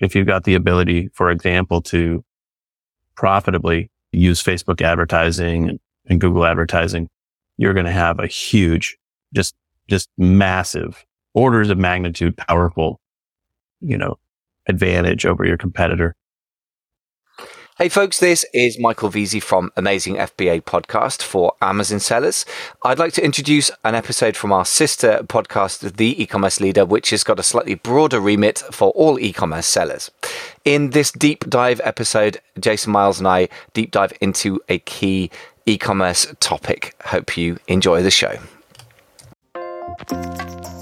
if you've got the ability, for example, to profitably use Facebook advertising and, Google advertising, you're going to have a huge, just, just massive orders of magnitude powerful, you know, advantage over your competitor. Hey folks, this is Michael Veazey from Amazing FBA podcast for Amazon sellers. I'd like to introduce an episode from our sister podcast, The E-commerce Leader, which has got a slightly broader remit for all e-commerce sellers. In this deep dive episode, Jason Miles and I deep dive into a key e-commerce topic. Hope you enjoy the show.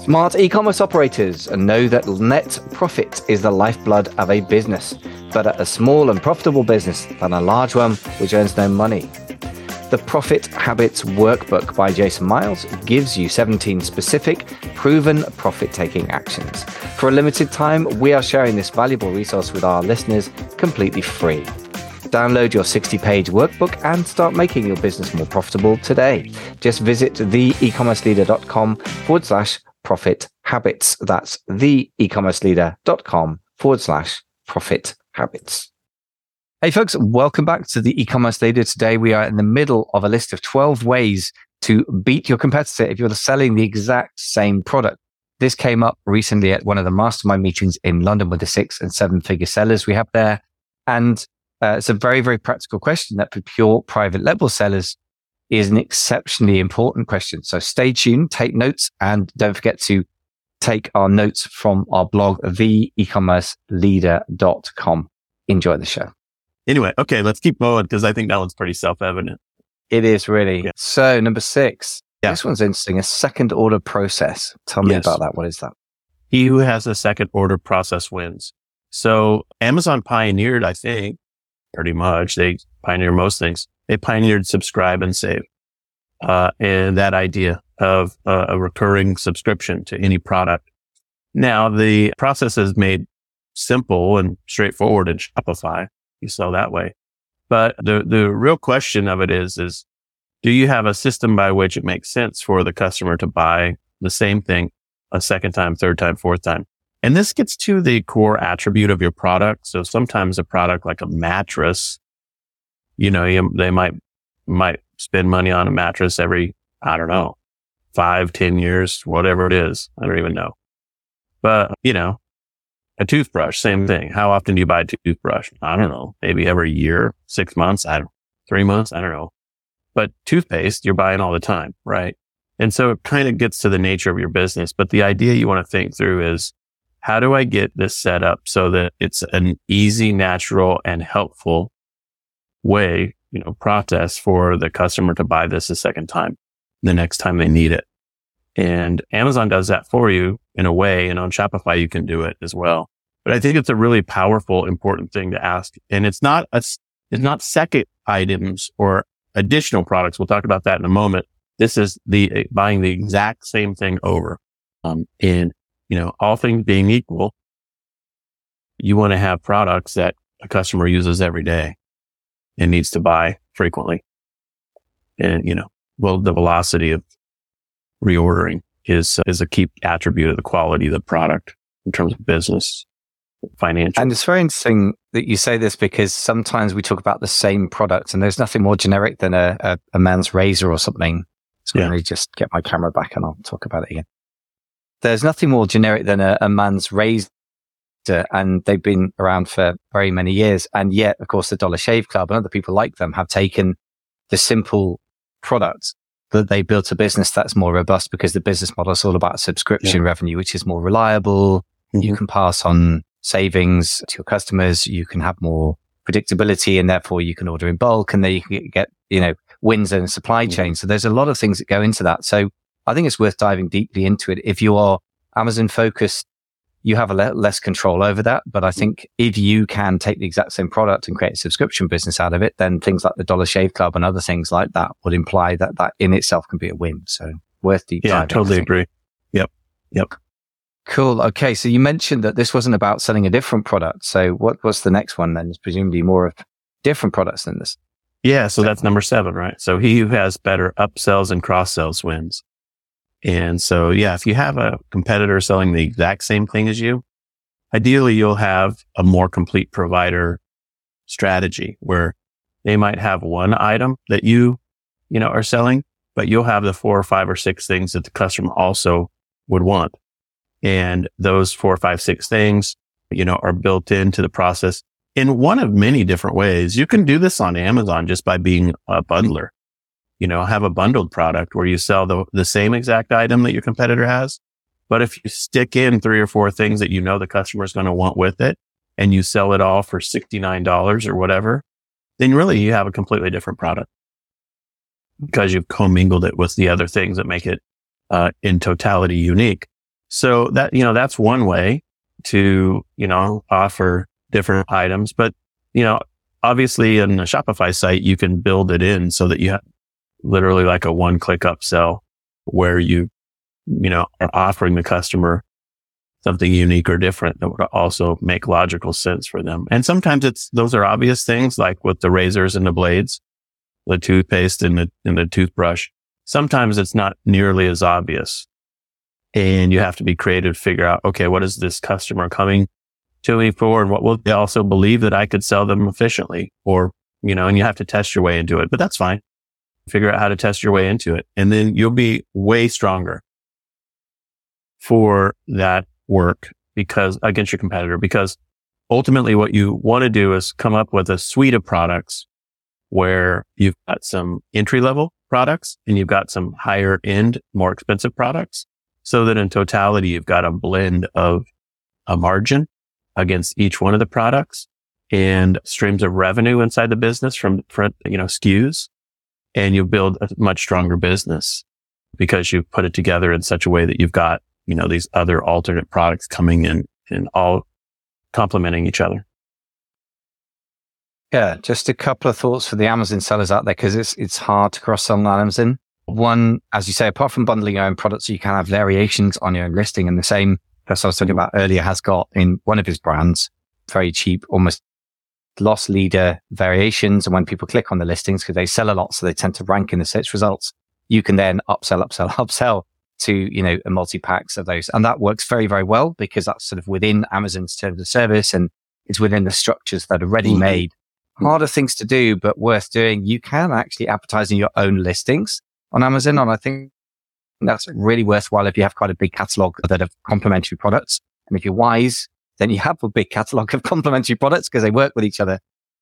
Smart e-commerce operators know that net profit is the lifeblood of a business. Better a small and profitable business than a large one which earns no money. The Profit Habits Workbook by Jason Miles gives you 17 specific, proven profit taking actions. For a limited time, we are sharing this valuable resource with our listeners completely free. Download your 60 page workbook and start making your business more profitable today. Just visit theecommerceleader.com forward slash profit habits. That's the ecommerceleader.com forward slash profit habits. Hey folks, welcome back to the e-commerce leader. Today we are in the middle of a list of 12 ways to beat your competitor if you're selling the exact same product. This came up recently at one of the mastermind meetings in London with the six and seven figure sellers we have there. And uh, it's a very, very practical question that for pure private label sellers, is an exceptionally important question. So stay tuned, take notes, and don't forget to take our notes from our blog, theecommerceleader.com. Enjoy the show. Anyway, okay, let's keep going because I think that one's pretty self evident. It is really. Yeah. So, number six. Yeah. This one's interesting. A second order process. Tell me yes. about that. What is that? He who has a second order process wins. So, Amazon pioneered, I think, pretty much. They pioneer most things they pioneered subscribe and save. Uh, and that idea of uh, a recurring subscription to any product. Now the process is made simple and straightforward in Shopify. You sell that way. But the, the real question of it is, is do you have a system by which it makes sense for the customer to buy the same thing a second time, third time, fourth time? And this gets to the core attribute of your product. So sometimes a product like a mattress you know, you, they might, might spend money on a mattress every, I don't know, five, ten years, whatever it is. I don't even know. But, you know, a toothbrush, same thing. How often do you buy a toothbrush? I don't know. Maybe every year, six months, I don't, three months, I don't know. But toothpaste, you're buying all the time, right? And so it kind of gets to the nature of your business. But the idea you want to think through is how do I get this set up so that it's an easy, natural and helpful way, you know, process for the customer to buy this a second time, the next time they need it. And Amazon does that for you in a way. And on Shopify, you can do it as well. But I think it's a really powerful, important thing to ask. And it's not a, it's not second items or additional products. We'll talk about that in a moment. This is the buying the exact same thing over. Um, and you know, all things being equal, you want to have products that a customer uses every day and needs to buy frequently. And, you know, well, the velocity of reordering is, uh, is a key attribute of the quality of the product in terms of business, financial. And it's very interesting that you say this because sometimes we talk about the same product and there's nothing more generic than a, a, a man's razor or something. So yeah. let me just get my camera back and I'll talk about it again. There's nothing more generic than a, a man's razor and they've been around for very many years. And yet, of course, the Dollar Shave Club and other people like them have taken the simple product that they built a business that's more robust because the business model is all about subscription yeah. revenue, which is more reliable. Mm-hmm. You can pass on savings to your customers. You can have more predictability and therefore you can order in bulk and then you can get, you know, wins in supply chain. So there's a lot of things that go into that. So I think it's worth diving deeply into it. If you are Amazon focused you have a le- less control over that. But I think if you can take the exact same product and create a subscription business out of it, then things like the Dollar Shave Club and other things like that would imply that that in itself can be a win. So worth deep Yeah, totally agree. Yep. Yep. Cool. Okay. So you mentioned that this wasn't about selling a different product. So what was the next one then? It's presumably more of different products than this. Yeah. So that's number seven, right? So he who has better upsells and cross sells wins. And so, yeah, if you have a competitor selling the exact same thing as you, ideally you'll have a more complete provider strategy where they might have one item that you, you know, are selling, but you'll have the four or five or six things that the customer also would want. And those four, five, six things, you know, are built into the process in one of many different ways. You can do this on Amazon just by being a mm-hmm. bundler. You know, have a bundled product where you sell the, the same exact item that your competitor has. But if you stick in three or four things that you know the customer is going to want with it and you sell it all for $69 or whatever, then really you have a completely different product because you've commingled it with the other things that make it uh, in totality unique. So that, you know, that's one way to, you know, offer different items. But, you know, obviously in a Shopify site, you can build it in so that you have literally like a one click upsell where you, you know, are offering the customer something unique or different that would also make logical sense for them. And sometimes it's, those are obvious things like with the razors and the blades, the toothpaste and the, and the toothbrush. Sometimes it's not nearly as obvious and you have to be creative to figure out, okay, what is this customer coming to me for? And what will they also believe that I could sell them efficiently or, you know, and you have to test your way into it, but that's fine. Figure out how to test your way into it. And then you'll be way stronger for that work because against your competitor, because ultimately what you want to do is come up with a suite of products where you've got some entry level products and you've got some higher end, more expensive products so that in totality, you've got a blend of a margin against each one of the products and streams of revenue inside the business from, from you know, SKUs. And you build a much stronger business because you've put it together in such a way that you've got you know, these other alternate products coming in and all complementing each other. Yeah, just a couple of thoughts for the Amazon sellers out there because it's it's hard to cross sell on Amazon. One, as you say, apart from bundling your own products, you can have variations on your own listing. And the same person I was talking about earlier has got in one of his brands, very cheap, almost loss leader variations. And when people click on the listings, because they sell a lot, so they tend to rank in the search results, you can then upsell, upsell, upsell to, you know, a multi packs of those. And that works very, very well because that's sort of within Amazon's terms of service and it's within the structures that are ready mm-hmm. made. Mm-hmm. Harder things to do, but worth doing. You can actually advertise in your own listings on Amazon. And I think that's really worthwhile if you have quite a big catalog that have complementary products. And if you're wise, then you have a big catalog of complementary products because they work with each other.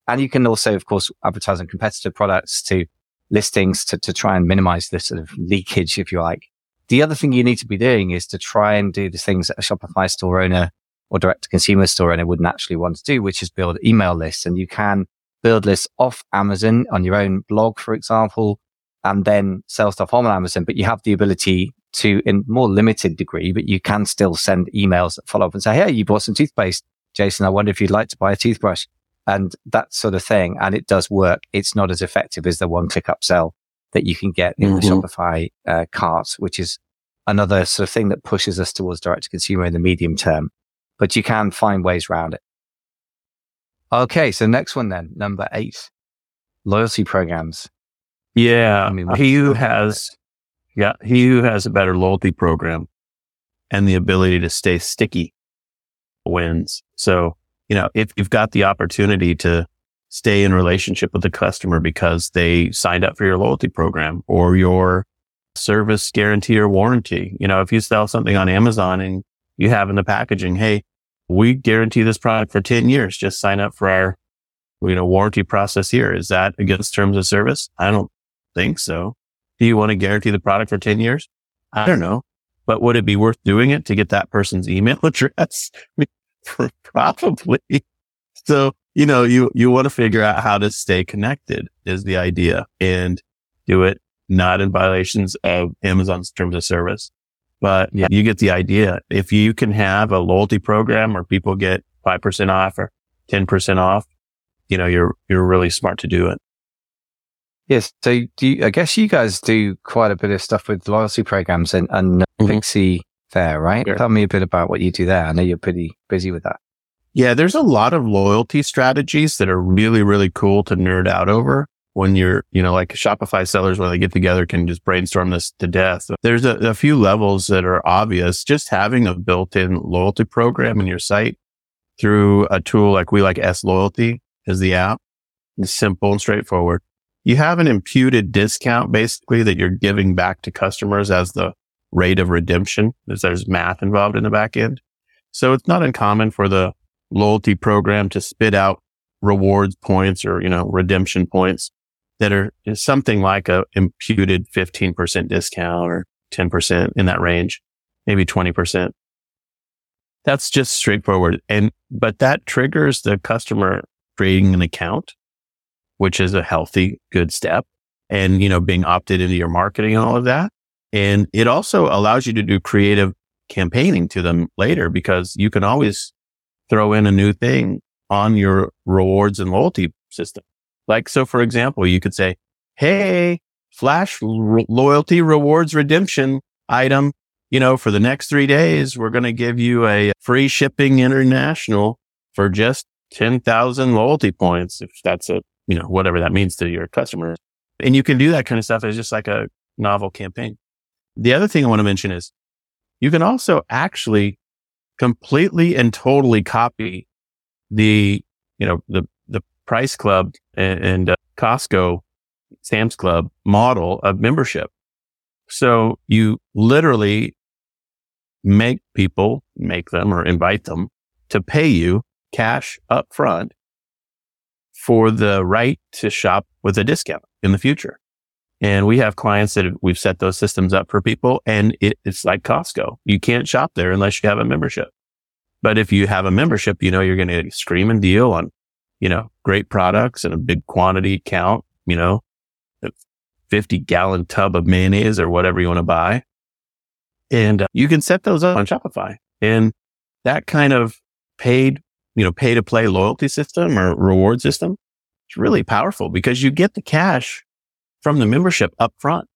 And you can also, of course, advertise on competitor products to listings to, to try and minimize this sort of leakage, if you like. The other thing you need to be doing is to try and do the things that a Shopify store owner or direct to consumer store owner would naturally want to do, which is build email lists. And you can build lists off Amazon on your own blog, for example, and then sell stuff on Amazon. But you have the ability to, in more limited degree, but you can still send emails that follow up and say, Hey, you bought some toothpaste. Jason, I wonder if you'd like to buy a toothbrush and that sort of thing. And it does work. It's not as effective as the one click upsell that you can get in mm-hmm. the Shopify uh, cart, which is another sort of thing that pushes us towards direct to consumer in the medium term. But you can find ways around it. Okay, so next one then, number eight, loyalty programs. Yeah, I mean, he who has, yeah, he who has a better loyalty program and the ability to stay sticky wins. So, you know, if you've got the opportunity to stay in relationship with the customer because they signed up for your loyalty program or your service guarantee or warranty. You know, if you sell something on Amazon and you have in the packaging, Hey, we guarantee this product for 10 years. Just sign up for our, you know, warranty process here. Is that against terms of service? I don't think so. Do you want to guarantee the product for 10 years? I don't know, but would it be worth doing it to get that person's email address? Probably. So you know, you, you want to figure out how to stay connected is the idea and do it not in violations of Amazon's terms of service. But yeah, you get the idea. If you can have a loyalty program where people get 5% off or 10% off, you know, you're, you're really smart to do it. Yes. So do you, I guess you guys do quite a bit of stuff with loyalty programs and, and mm-hmm. Pixie there, right? Tell me a bit about what you do there. I know you're pretty busy with that. Yeah, there's a lot of loyalty strategies that are really, really cool to nerd out over when you're, you know, like Shopify sellers, when they get together can just brainstorm this to death. There's a, a few levels that are obvious. Just having a built in loyalty program in your site through a tool like we like S Loyalty is the app. It's simple and straightforward. You have an imputed discount basically that you're giving back to customers as the rate of redemption. There's math involved in the back end. So it's not uncommon for the loyalty program to spit out rewards points or, you know, redemption points that are something like a imputed 15% discount or 10% in that range, maybe 20%. That's just straightforward. And, but that triggers the customer creating an account, which is a healthy, good step and, you know, being opted into your marketing and all of that. And it also allows you to do creative campaigning to them later because you can always throw in a new thing on your rewards and loyalty system. Like, so for example, you could say, Hey, flash loyalty rewards redemption item. You know, for the next three days, we're going to give you a free shipping international for just 10,000 loyalty points. If that's a, you know, whatever that means to your customers. And you can do that kind of stuff as just like a novel campaign. The other thing I want to mention is you can also actually completely and totally copy the, you know, the, the price club and, and uh, Costco, Sam's Club model of membership. So you literally make people make them or invite them to pay you cash up front for the right to shop with a discount in the future. And we have clients that we've set those systems up for people and it, it's like Costco. You can't shop there unless you have a membership. But if you have a membership, you know, you're going to scream and deal on, you know, great products and a big quantity count, you know, 50 gallon tub of mayonnaise or whatever you want to buy. And uh, you can set those up on Shopify and that kind of paid, you know, pay to play loyalty system or reward system. It's really powerful because you get the cash from the membership up front.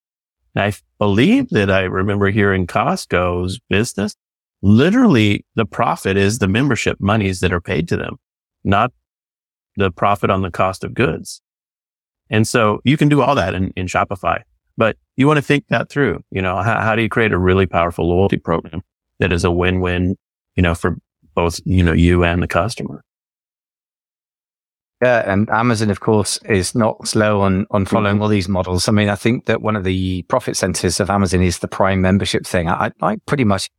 And I believe that I remember hearing Costco's business literally the profit is the membership monies that are paid to them, not the profit on the cost of goods. And so you can do all that in, in Shopify, but you want to think that through. You know, how, how do you create a really powerful loyalty program that is a win-win, you know, for both, you know, you and the customer? Yeah, and Amazon, of course, is not slow on on following mm-hmm. all these models. I mean, I think that one of the profit centers of Amazon is the Prime membership thing. I, I pretty much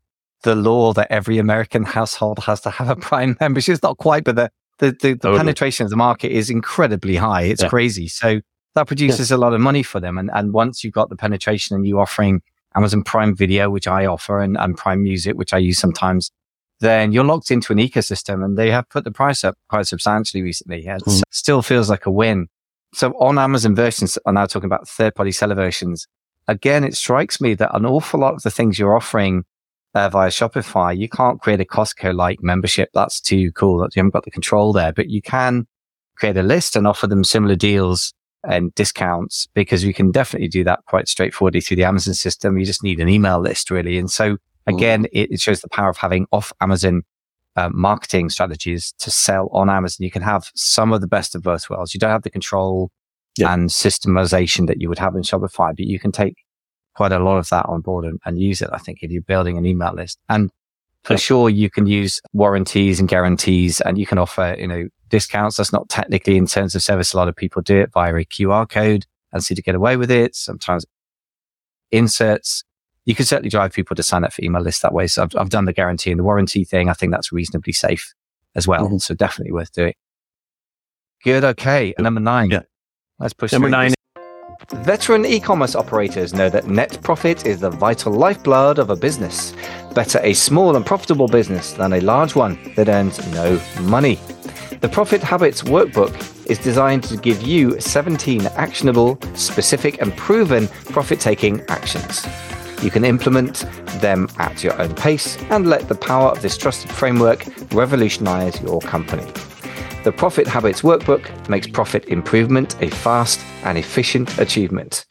the law that every American household has to have a Prime membership. It's not quite, but the the, the, the totally. penetration of the market is incredibly high. It's yeah. crazy. So that produces yeah. a lot of money for them. And and once you've got the penetration and you offering Amazon Prime Video, which I offer, and, and Prime Music, which I use sometimes, then you're locked into an ecosystem. And they have put the price up quite substantially recently. It mm. still feels like a win. So on Amazon versions, I'm now talking about third party seller versions. Again, it strikes me that an awful lot of the things you're offering uh, via Shopify, you can't create a Costco like membership. That's too cool. You haven't got the control there, but you can create a list and offer them similar deals and discounts because you can definitely do that quite straightforwardly through the Amazon system. You just need an email list really. And so again, it, it, shows the power of having off Amazon uh, marketing strategies to sell on Amazon. You can have some of the best of both worlds. You don't have the control yeah. and systemization that you would have in Shopify, but you can take quite a lot of that on board and, and use it. I think if you're building an email list and for sure you can use warranties and guarantees and you can offer, you know, discounts. That's not technically in terms of service. A lot of people do it via a QR code and see to get away with it. Sometimes inserts. You can certainly drive people to sign up for email lists that way. So I've, I've done the guarantee and the warranty thing. I think that's reasonably safe as well. Mm-hmm. So definitely worth doing. Good. Okay. Number nine. Yeah. Let's push number nine. Veteran e commerce operators know that net profit is the vital lifeblood of a business. Better a small and profitable business than a large one that earns no money. The Profit Habits Workbook is designed to give you 17 actionable, specific, and proven profit taking actions. You can implement them at your own pace and let the power of this trusted framework revolutionize your company. The Profit Habits Workbook makes profit improvement a fast and efficient achievement.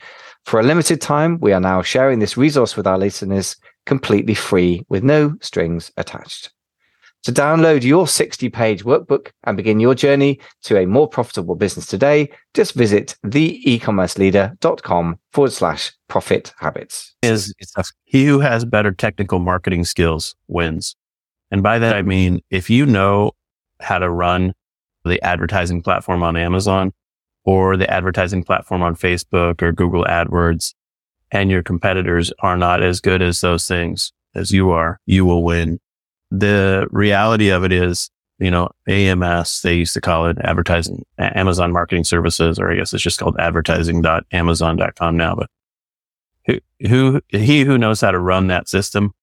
For a limited time, we are now sharing this resource with our listeners completely free with no strings attached. To download your 60 page workbook and begin your journey to a more profitable business today, just visit theecommerceleader.com forward slash profit habits. Is he who has better technical marketing skills wins. And by that, I mean, if you know how to run the advertising platform on Amazon or the advertising platform on Facebook or Google AdWords and your competitors are not as good as those things as you are, you will win. The reality of it is, you know, AMS, they used to call it advertising, Amazon marketing services, or I guess it's just called advertising.amazon.com now, but who, who, he who knows how to run that system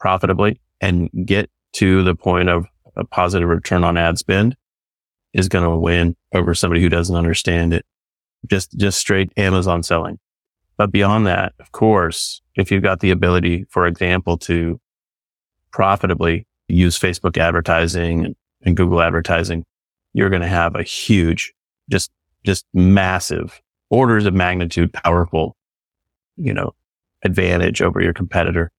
profitably and get to the point of a positive return on ad spend is going to win over somebody who doesn't understand it. Just, just straight Amazon selling. But beyond that, of course, if you've got the ability, for example, to profitably use Facebook advertising and, and Google advertising, you're going to have a huge, just, just massive orders of magnitude powerful, you know, advantage over your competitor.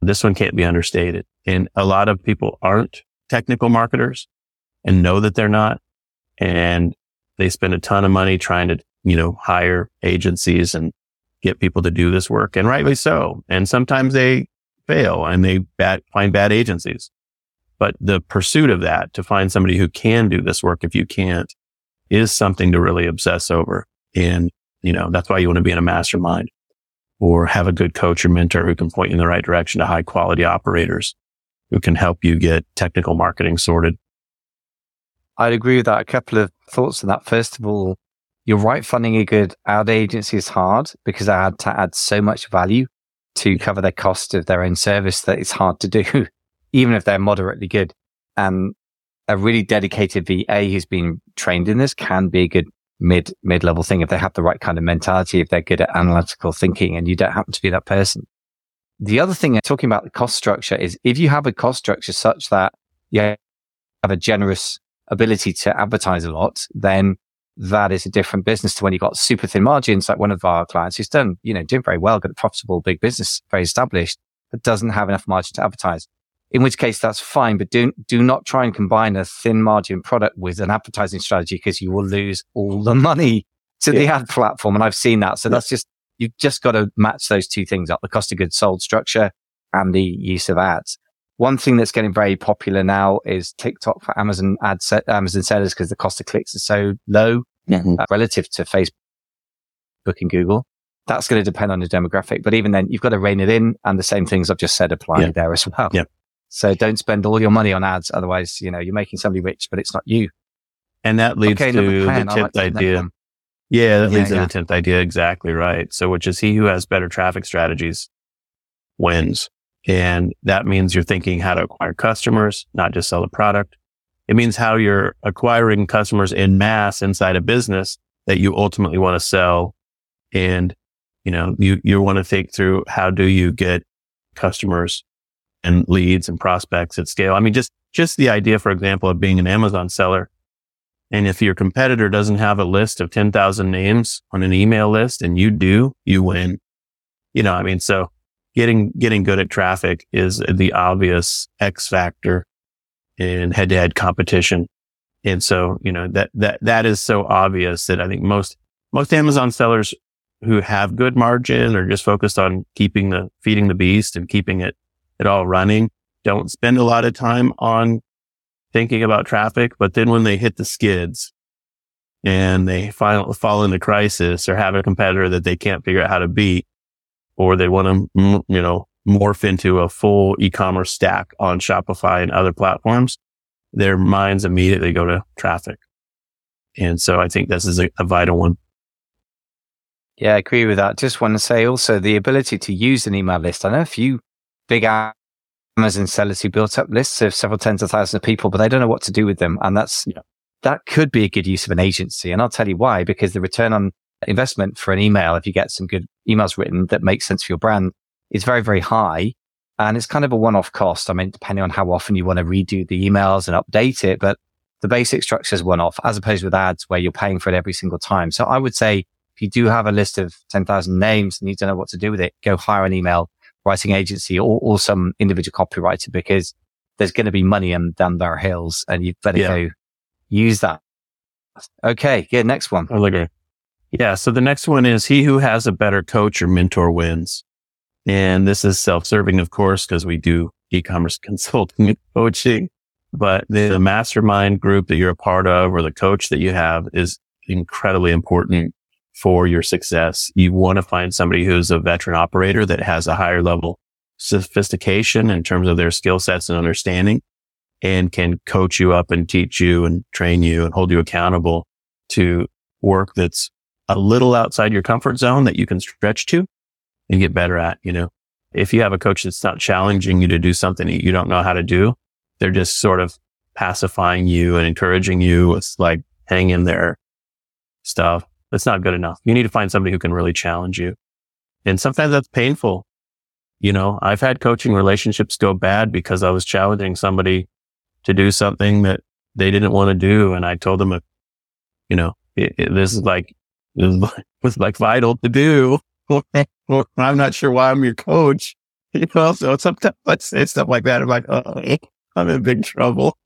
This one can't be understated. And a lot of people aren't technical marketers and know that they're not. And they spend a ton of money trying to, you know, hire agencies and get people to do this work and rightly so. And sometimes they fail and they bad, find bad agencies. But the pursuit of that to find somebody who can do this work if you can't is something to really obsess over. And, you know, that's why you want to be in a mastermind or have a good coach or mentor who can point you in the right direction to high quality operators who can help you get technical marketing sorted. I'd agree with that. A couple of thoughts on that. First of all, you're right. Funding a good ad agency is hard because they had to add so much value to cover the cost of their own service that it's hard to do, even if they're moderately good. And a really dedicated VA who's been trained in this can be a good mid mid level thing if they have the right kind of mentality, if they're good at analytical thinking, and you don't happen to be that person. The other thing, uh, talking about the cost structure, is if you have a cost structure such that you have a generous ability to advertise a lot, then that is a different business to when you've got super thin margins, like one of our clients who's done, you know, doing very well, got a profitable big business, very established, but doesn't have enough margin to advertise. In which case that's fine, but do, do not try and combine a thin margin product with an advertising strategy because you will lose all the money to yeah. the ad platform. And I've seen that. So yeah. that's just, you've just got to match those two things up, the cost of goods sold structure and the use of ads. One thing that's getting very popular now is TikTok for Amazon ad set, Amazon sellers because the cost of clicks is so low mm-hmm. uh, relative to Facebook and Google. That's going to depend on the demographic, but even then you've got to rein it in. And the same things I've just said apply yeah. there as well. Yeah. So don't spend all your money on ads. Otherwise, you know, you're making somebody rich, but it's not you. And that leads okay, to the tenth like idea. Yeah, that yeah, leads yeah. to the tenth idea. Exactly right. So, which is he who has better traffic strategies wins. And that means you're thinking how to acquire customers, not just sell a product. It means how you're acquiring customers in mass inside a business that you ultimately want to sell. And, you know, you, you want to think through how do you get customers and leads and prospects at scale. I mean, just, just the idea, for example, of being an Amazon seller. And if your competitor doesn't have a list of 10,000 names on an email list and you do, you win. You know, I mean, so getting, getting good at traffic is the obvious X factor in head to head competition. And so, you know, that, that, that is so obvious that I think most, most Amazon sellers who have good margin or just focused on keeping the, feeding the beast and keeping it, it all running don't spend a lot of time on thinking about traffic. But then when they hit the skids and they finally fall into crisis or have a competitor that they can't figure out how to beat, or they want to, you know, morph into a full e-commerce stack on Shopify and other platforms, their minds immediately go to traffic. And so I think this is a, a vital one. Yeah, I agree with that. Just want to say also the ability to use an email list. I know a few big Amazon sellers who built up lists of several tens of thousands of people, but they don't know what to do with them. And that's, yeah. that could be a good use of an agency. And I'll tell you why, because the return on investment for an email, if you get some good emails written that make sense for your brand, is very, very high. And it's kind of a one off cost. I mean, depending on how often you want to redo the emails and update it, but the basic structure is one off as opposed with ads where you're paying for it every single time. So I would say if you do have a list of 10,000 names and you don't know what to do with it, go hire an email writing agency or, or some individual copywriter because there's going to be money in down their hills and you better yeah. go use that. Okay. Yeah. Next one. I it. Yeah. So the next one is he who has a better coach or mentor wins. And this is self-serving, of course, because we do e-commerce consulting and coaching. but the mastermind group that you're a part of or the coach that you have is incredibly important for your success. You want to find somebody who's a veteran operator that has a higher level sophistication in terms of their skill sets and understanding and can coach you up and teach you and train you and hold you accountable to work that's a little outside your comfort zone that you can stretch to and get better at, you know. If you have a coach that's not challenging you to do something that you don't know how to do, they're just sort of pacifying you and encouraging you with like hang in there stuff. That's not good enough. You need to find somebody who can really challenge you. And sometimes that's painful. You know, I've had coaching relationships go bad because I was challenging somebody to do something that they didn't want to do. And I told them, uh, you know, it, it, this is like, this was like vital to do. I'm not sure why I'm your coach. You know, so sometimes I say stuff like that. I'm like, oh, I'm in big trouble.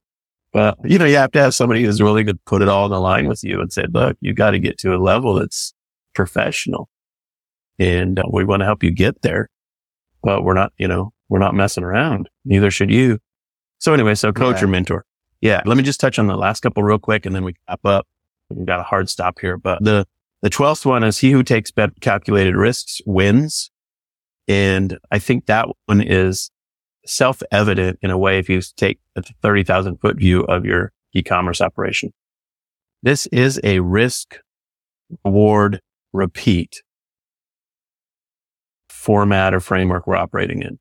Well, you know, you have to have somebody who's willing to put it all on the line with you and say, look, you got to get to a level that's professional and uh, we want to help you get there, but we're not, you know, we're not messing around. Neither should you. So anyway, so coach yeah. or mentor. Yeah. Let me just touch on the last couple real quick and then we wrap up. We've got a hard stop here, but the, the 12th one is he who takes better calculated risks wins. And I think that one is self-evident in a way if you take a 30,000 foot view of your e-commerce operation. This is a risk reward repeat format or framework we're operating in.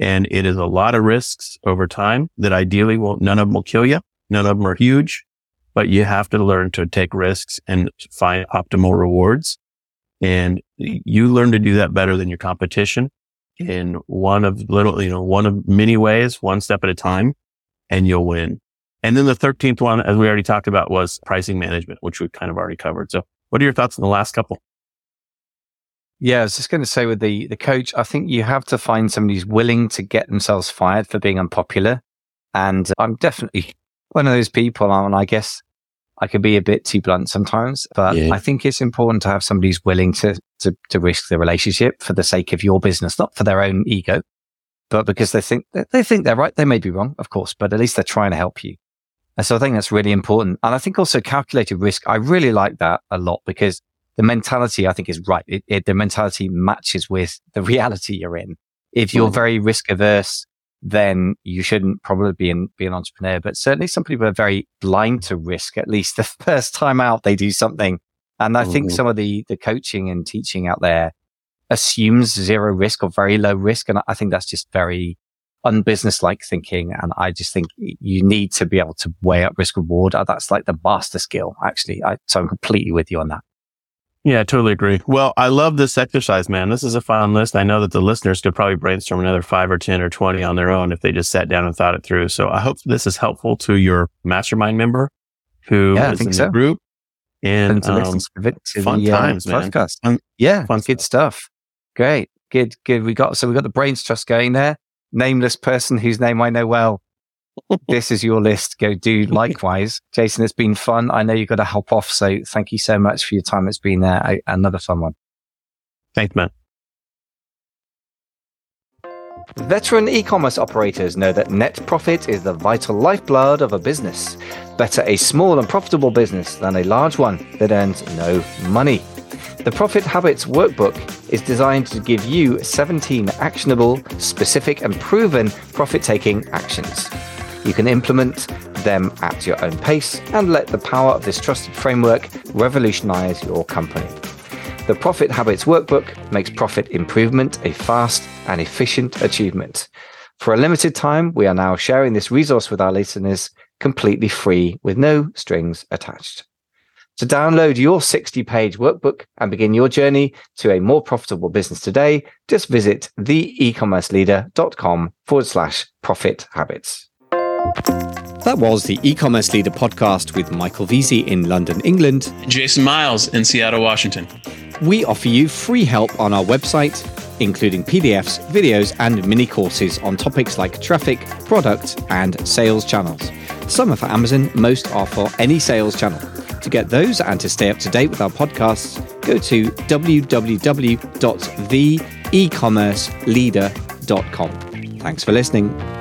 And it is a lot of risks over time that ideally will, none of them will kill you. None of them are huge, but you have to learn to take risks and find optimal rewards. And you learn to do that better than your competition in one of little, you know, one of many ways, one step at a time, and you'll win. And then the 13th one, as we already talked about, was pricing management, which we kind of already covered. So what are your thoughts on the last couple? Yeah, I was just going to say with the, the coach, I think you have to find somebody who's willing to get themselves fired for being unpopular. And I'm definitely one of those people. And I guess I can be a bit too blunt sometimes, but yeah. I think it's important to have somebody who's willing to, to, to risk the relationship for the sake of your business, not for their own ego, but because they think, they think they're right. They may be wrong, of course, but at least they're trying to help you. And so I think that's really important. And I think also calculated risk. I really like that a lot because the mentality I think is right. It, it, the mentality matches with the reality you're in. If you're mm. very risk averse, then you shouldn't probably be an, be an entrepreneur. But certainly some people are very blind to risk. At least the first time out, they do something. And I mm-hmm. think some of the, the coaching and teaching out there assumes zero risk or very low risk. And I think that's just very unbusinesslike thinking. And I just think you need to be able to weigh up risk reward. That's like the master skill, actually. I, so I'm completely with you on that. Yeah, I totally agree. Well, I love this exercise, man. This is a fun list. I know that the listeners could probably brainstorm another five or 10 or 20 on their own if they just sat down and thought it through. So I hope this is helpful to your mastermind member who yeah, is in so. the group. And um, fun the, uh, times, man. Podcast. Fun, yeah, fun good stuff. stuff. Great. Good, good. We got, so we got the brains trust going there. Nameless person whose name I know well this is your list. Go do likewise. Jason, it's been fun. I know you've got to help off. So thank you so much for your time. It's been uh, another fun one. Thanks, man. Veteran e-commerce operators know that net profit is the vital lifeblood of a business. Better a small and profitable business than a large one that earns no money. The Profit Habits Workbook is designed to give you 17 actionable, specific, and proven profit taking actions. You can implement them at your own pace and let the power of this trusted framework revolutionize your company. The Profit Habits Workbook makes profit improvement a fast and efficient achievement. For a limited time, we are now sharing this resource with our listeners completely free with no strings attached. To download your 60 page workbook and begin your journey to a more profitable business today, just visit theecommerceleader.com forward slash profit habits. That was the e-commerce leader podcast with Michael Veazey in London, England, and Jason Miles in Seattle, Washington. We offer you free help on our website, including PDFs, videos, and mini courses on topics like traffic, product, and sales channels. Some are for Amazon, most are for any sales channel. To get those and to stay up to date with our podcasts, go to www.theecommerceleader.com. Thanks for listening.